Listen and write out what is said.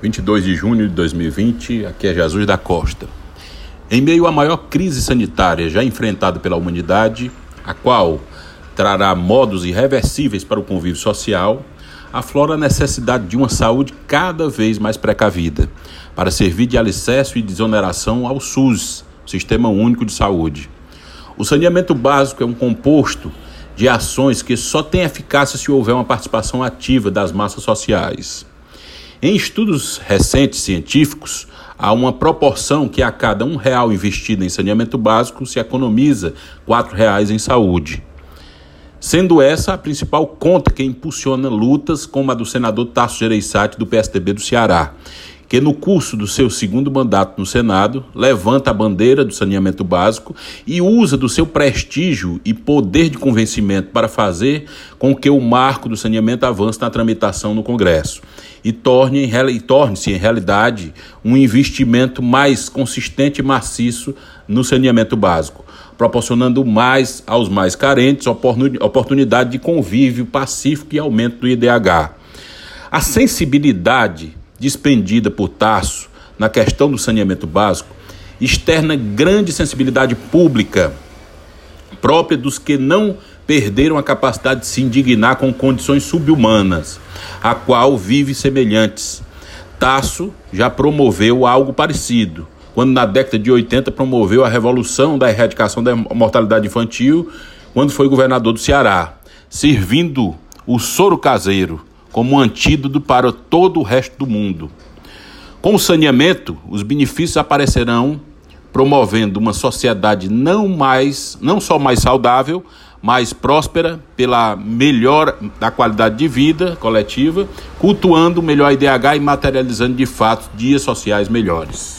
22 de junho de 2020, aqui é Jesus da Costa. Em meio à maior crise sanitária já enfrentada pela humanidade, a qual trará modos irreversíveis para o convívio social, aflora a necessidade de uma saúde cada vez mais precavida, para servir de alicerce e desoneração ao SUS, Sistema Único de Saúde. O saneamento básico é um composto de ações que só tem eficácia se houver uma participação ativa das massas sociais. Em estudos recentes científicos, há uma proporção que a cada um real investido em saneamento básico se economiza quatro reais em saúde. Sendo essa a principal conta que impulsiona lutas como a do senador Tasso Gereissati do PSDB do Ceará, que no curso do seu segundo mandato no Senado levanta a bandeira do saneamento básico e usa do seu prestígio e poder de convencimento para fazer com que o marco do saneamento avance na tramitação no Congresso e torne-se torne em realidade um investimento mais consistente e maciço no saneamento básico, proporcionando mais aos mais carentes oportunidade de convívio pacífico e aumento do IDH. A sensibilidade despendida por Tasso na questão do saneamento básico externa grande sensibilidade pública própria dos que não perderam a capacidade de se indignar com condições subhumanas, a qual vive semelhantes. Tasso já promoveu algo parecido quando na década de 80 promoveu a revolução da erradicação da mortalidade infantil, quando foi governador do Ceará, servindo o soro caseiro como um antídoto para todo o resto do mundo. Com o saneamento, os benefícios aparecerão promovendo uma sociedade não mais, não só mais saudável, mais próspera pela melhor da qualidade de vida coletiva, cultuando o melhor IDH e materializando de fato dias sociais melhores.